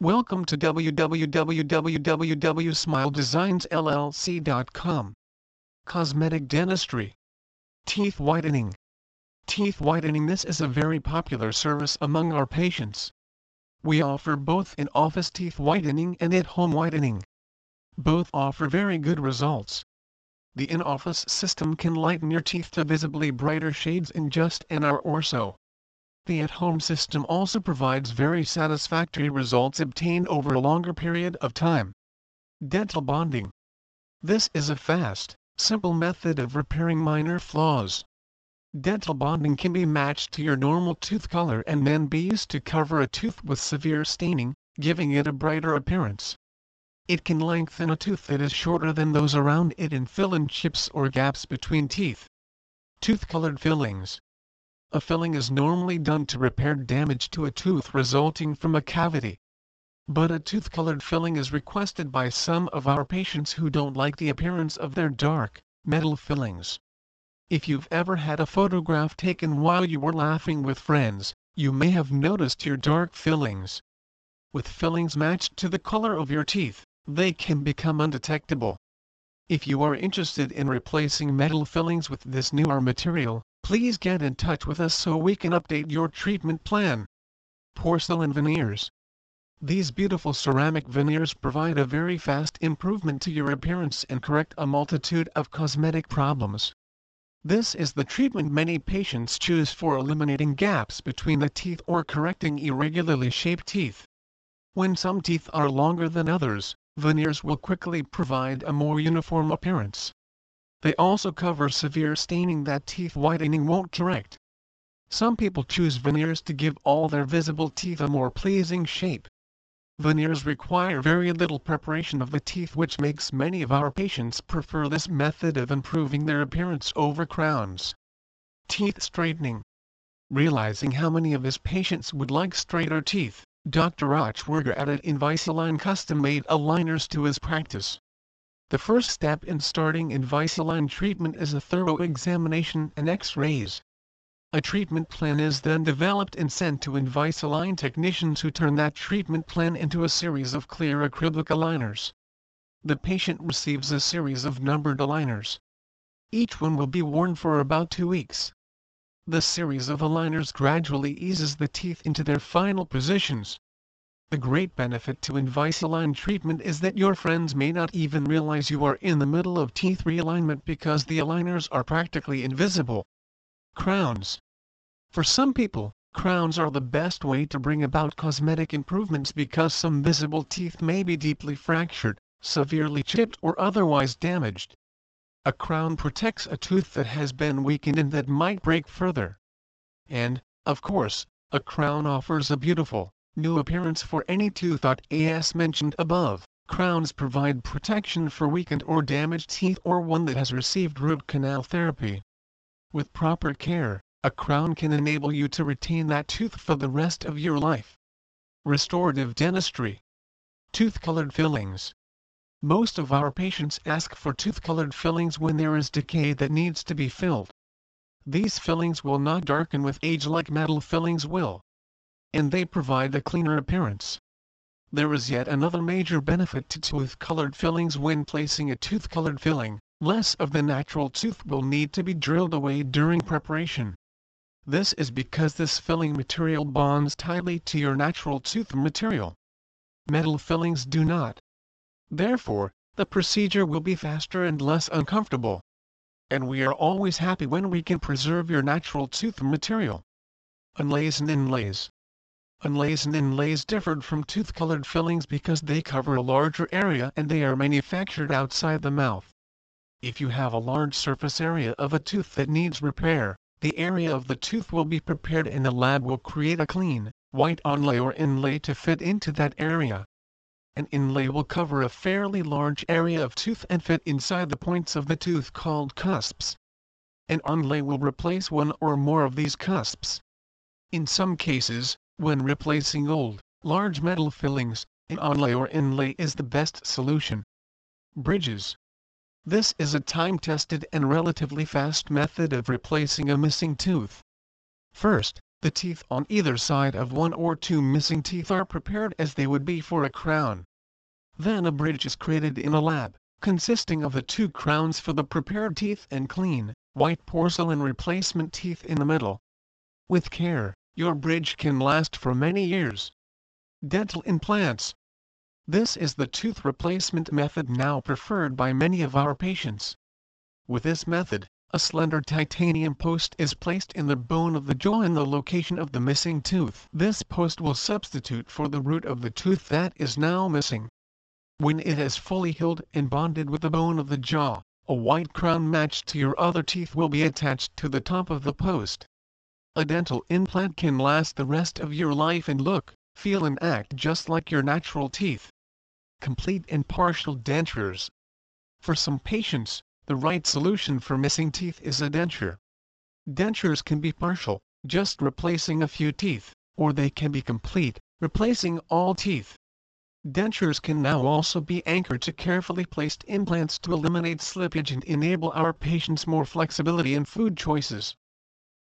Welcome to www.smiledesignsllc.com. Cosmetic Dentistry. Teeth Whitening. Teeth whitening This is a very popular service among our patients. We offer both in-office teeth whitening and at-home whitening. Both offer very good results. The in-office system can lighten your teeth to visibly brighter shades in just an hour or so. The at-home system also provides very satisfactory results obtained over a longer period of time. Dental bonding. This is a fast, simple method of repairing minor flaws. Dental bonding can be matched to your normal tooth color and then be used to cover a tooth with severe staining, giving it a brighter appearance. It can lengthen a tooth that is shorter than those around it and fill in chips or gaps between teeth. Tooth-colored fillings. A filling is normally done to repair damage to a tooth resulting from a cavity. But a tooth-colored filling is requested by some of our patients who don't like the appearance of their dark, metal fillings. If you've ever had a photograph taken while you were laughing with friends, you may have noticed your dark fillings. With fillings matched to the color of your teeth, they can become undetectable. If you are interested in replacing metal fillings with this newer material, please get in touch with us so we can update your treatment plan. Porcelain veneers. These beautiful ceramic veneers provide a very fast improvement to your appearance and correct a multitude of cosmetic problems. This is the treatment many patients choose for eliminating gaps between the teeth or correcting irregularly shaped teeth. When some teeth are longer than others, veneers will quickly provide a more uniform appearance. They also cover severe staining that teeth whitening won't correct. Some people choose veneers to give all their visible teeth a more pleasing shape. Veneers require very little preparation of the teeth which makes many of our patients prefer this method of improving their appearance over crowns. Teeth straightening. Realizing how many of his patients would like straighter teeth, Dr. Rochwerger added Invisalign custom-made aligners to his practice. The first step in starting Invisalign treatment is a thorough examination and x-rays. A treatment plan is then developed and sent to Invisalign technicians who turn that treatment plan into a series of clear acrylic aligners. The patient receives a series of numbered aligners. Each one will be worn for about two weeks. The series of aligners gradually eases the teeth into their final positions. The great benefit to Invisalign treatment is that your friends may not even realize you are in the middle of teeth realignment because the aligners are practically invisible. Crowns. For some people, crowns are the best way to bring about cosmetic improvements because some visible teeth may be deeply fractured, severely chipped or otherwise damaged. A crown protects a tooth that has been weakened and that might break further. And, of course, a crown offers a beautiful, new appearance for any tooth. As mentioned above, crowns provide protection for weakened or damaged teeth or one that has received root canal therapy. With proper care, a crown can enable you to retain that tooth for the rest of your life. Restorative dentistry. Tooth-colored fillings. Most of our patients ask for tooth-colored fillings when there is decay that needs to be filled. These fillings will not darken with age like metal fillings will and they provide a cleaner appearance. There is yet another major benefit to tooth-colored fillings when placing a tooth-colored filling, less of the natural tooth will need to be drilled away during preparation. This is because this filling material bonds tightly to your natural tooth material. Metal fillings do not. Therefore, the procedure will be faster and less uncomfortable. And we are always happy when we can preserve your natural tooth material. Onlays and inlays. Onlays and inlays differed from tooth-colored fillings because they cover a larger area and they are manufactured outside the mouth. If you have a large surface area of a tooth that needs repair, the area of the tooth will be prepared and the lab will create a clean, white onlay or inlay to fit into that area. An inlay will cover a fairly large area of tooth and fit inside the points of the tooth called cusps. An onlay will replace one or more of these cusps. In some cases, when replacing old, large metal fillings, an onlay or inlay is the best solution. Bridges. This is a time-tested and relatively fast method of replacing a missing tooth. First, The teeth on either side of one or two missing teeth are prepared as they would be for a crown. Then a bridge is created in a lab, consisting of the two crowns for the prepared teeth and clean, white porcelain replacement teeth in the middle. With care, your bridge can last for many years. Dental implants. This is the tooth replacement method now preferred by many of our patients. With this method, a slender titanium post is placed in the bone of the jaw in the location of the missing tooth. This post will substitute for the root of the tooth that is now missing. When it has fully healed and bonded with the bone of the jaw, a white crown matched to your other teeth will be attached to the top of the post. A dental implant can last the rest of your life and look, feel and act just like your natural teeth. Complete and partial dentures. For some patients, the right solution for missing teeth is a denture. Dentures can be partial, just replacing a few teeth, or they can be complete, replacing all teeth. Dentures can now also be anchored to carefully placed implants to eliminate slippage and enable our patients more flexibility in food choices.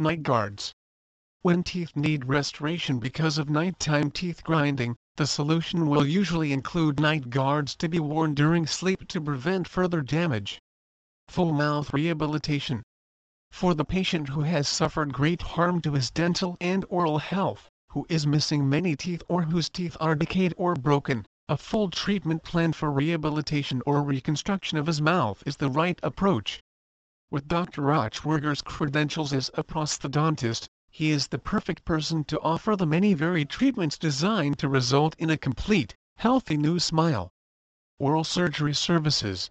Night guards. When teeth need restoration because of nighttime teeth grinding, the solution will usually include night guards to be worn during sleep to prevent further damage full mouth rehabilitation. For the patient who has suffered great harm to his dental and oral health, who is missing many teeth or whose teeth are decayed or broken, a full treatment plan for rehabilitation or reconstruction of his mouth is the right approach. With Dr. Rochwerger's credentials as a prosthodontist, he is the perfect person to offer the many varied treatments designed to result in a complete, healthy new smile. Oral surgery services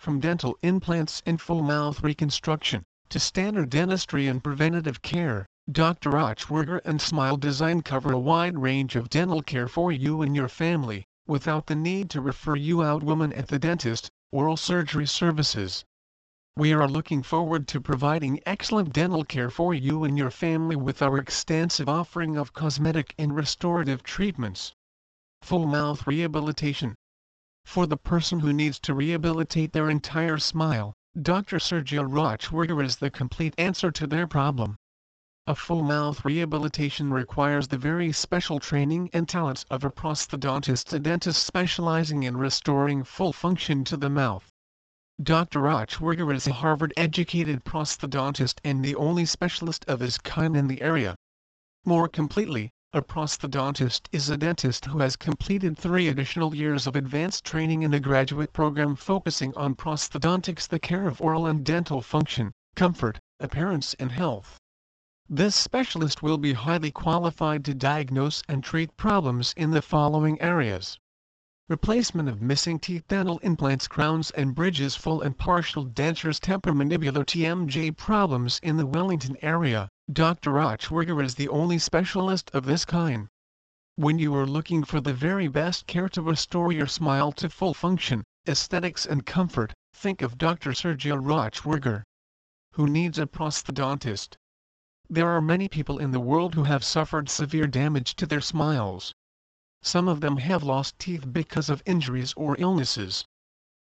from dental implants and full mouth reconstruction, to standard dentistry and preventative care, Dr. Rochwerger and Smile Design cover a wide range of dental care for you and your family, without the need to refer you out woman at the dentist, oral surgery services. We are looking forward to providing excellent dental care for you and your family with our extensive offering of cosmetic and restorative treatments. Full mouth rehabilitation for the person who needs to rehabilitate their entire smile, Dr. Sergio Rochwerger is the complete answer to their problem. A full mouth rehabilitation requires the very special training and talents of a prosthodontist a dentist specializing in restoring full function to the mouth. Dr. Rochwerger is a Harvard-educated prosthodontist and the only specialist of his kind in the area. More completely, a prosthodontist is a dentist who has completed three additional years of advanced training in a graduate program focusing on prosthodontics the care of oral and dental function, comfort, appearance and health. This specialist will be highly qualified to diagnose and treat problems in the following areas. Replacement of missing teeth dental implants crowns and bridges full and partial dentures temporomandibular TMJ problems in the Wellington area Dr. Rochwerger is the only specialist of this kind. When you are looking for the very best care to restore your smile to full function, aesthetics and comfort, think of Dr. Sergio Rochwerger. Who needs a prosthodontist? There are many people in the world who have suffered severe damage to their smiles. Some of them have lost teeth because of injuries or illnesses.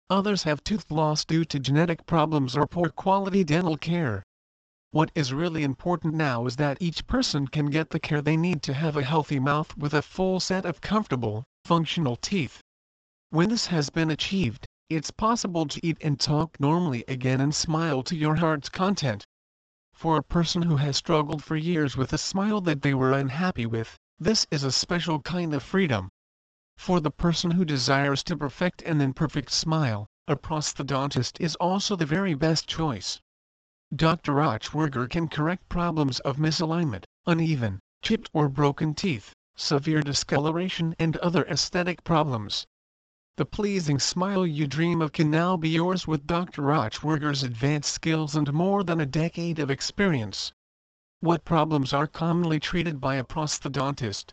Others have tooth loss due to genetic problems or poor quality dental care. What is really important now is that each person can get the care they need to have a healthy mouth with a full set of comfortable, functional teeth. When this has been achieved, it's possible to eat and talk normally again and smile to your heart's content. For a person who has struggled for years with a smile that they were unhappy with, this is a special kind of freedom. For the person who desires to perfect an imperfect smile, a prosthodontist is also the very best choice. Dr. Rochwerger can correct problems of misalignment, uneven, chipped or broken teeth, severe discoloration and other aesthetic problems. The pleasing smile you dream of can now be yours with Dr. Rochwerger's advanced skills and more than a decade of experience. What problems are commonly treated by a prosthodontist?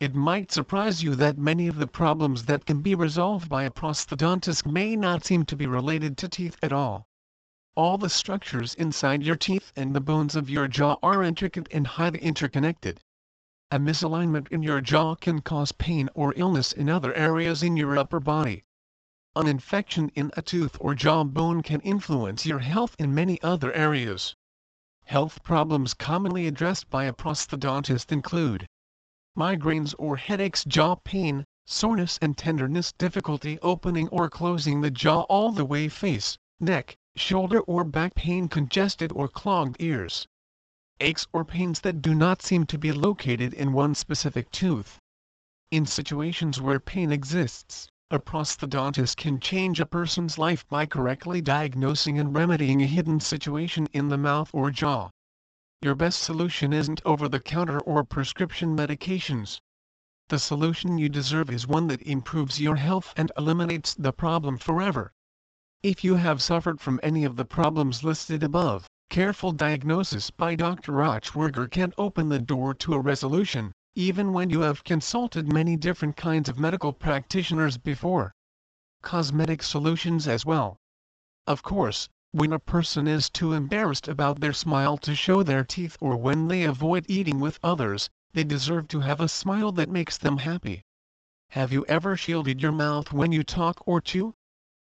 It might surprise you that many of the problems that can be resolved by a prosthodontist may not seem to be related to teeth at all. All the structures inside your teeth and the bones of your jaw are intricate and highly interconnected. A misalignment in your jaw can cause pain or illness in other areas in your upper body. An infection in a tooth or jaw bone can influence your health in many other areas. Health problems commonly addressed by a prosthodontist include migraines or headaches, jaw pain, soreness and tenderness, difficulty opening or closing the jaw all the way, face, neck, shoulder or back pain, congested or clogged ears, aches or pains that do not seem to be located in one specific tooth. In situations where pain exists, a prosthodontist can change a person's life by correctly diagnosing and remedying a hidden situation in the mouth or jaw. Your best solution isn't over-the-counter or prescription medications. The solution you deserve is one that improves your health and eliminates the problem forever. If you have suffered from any of the problems listed above, careful diagnosis by Dr. Rochwerger can open the door to a resolution even when you have consulted many different kinds of medical practitioners before. Cosmetic solutions as well. Of course, when a person is too embarrassed about their smile to show their teeth or when they avoid eating with others, they deserve to have a smile that makes them happy. Have you ever shielded your mouth when you talk or chew?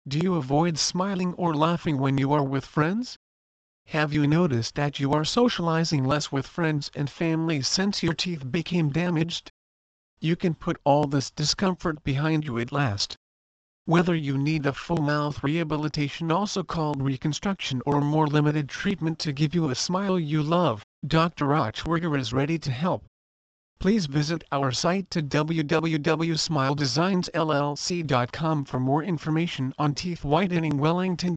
Do you avoid smiling or laughing when you are with friends? Have you noticed that you are socializing less with friends and family since your teeth became damaged? You can put all this discomfort behind you at last. Whether you need a full mouth rehabilitation also called reconstruction or more limited treatment to give you a smile you love, Dr. Rochwerger is ready to help. Please visit our site to www.smiledesignsllc.com for more information on teeth whitening Wellington.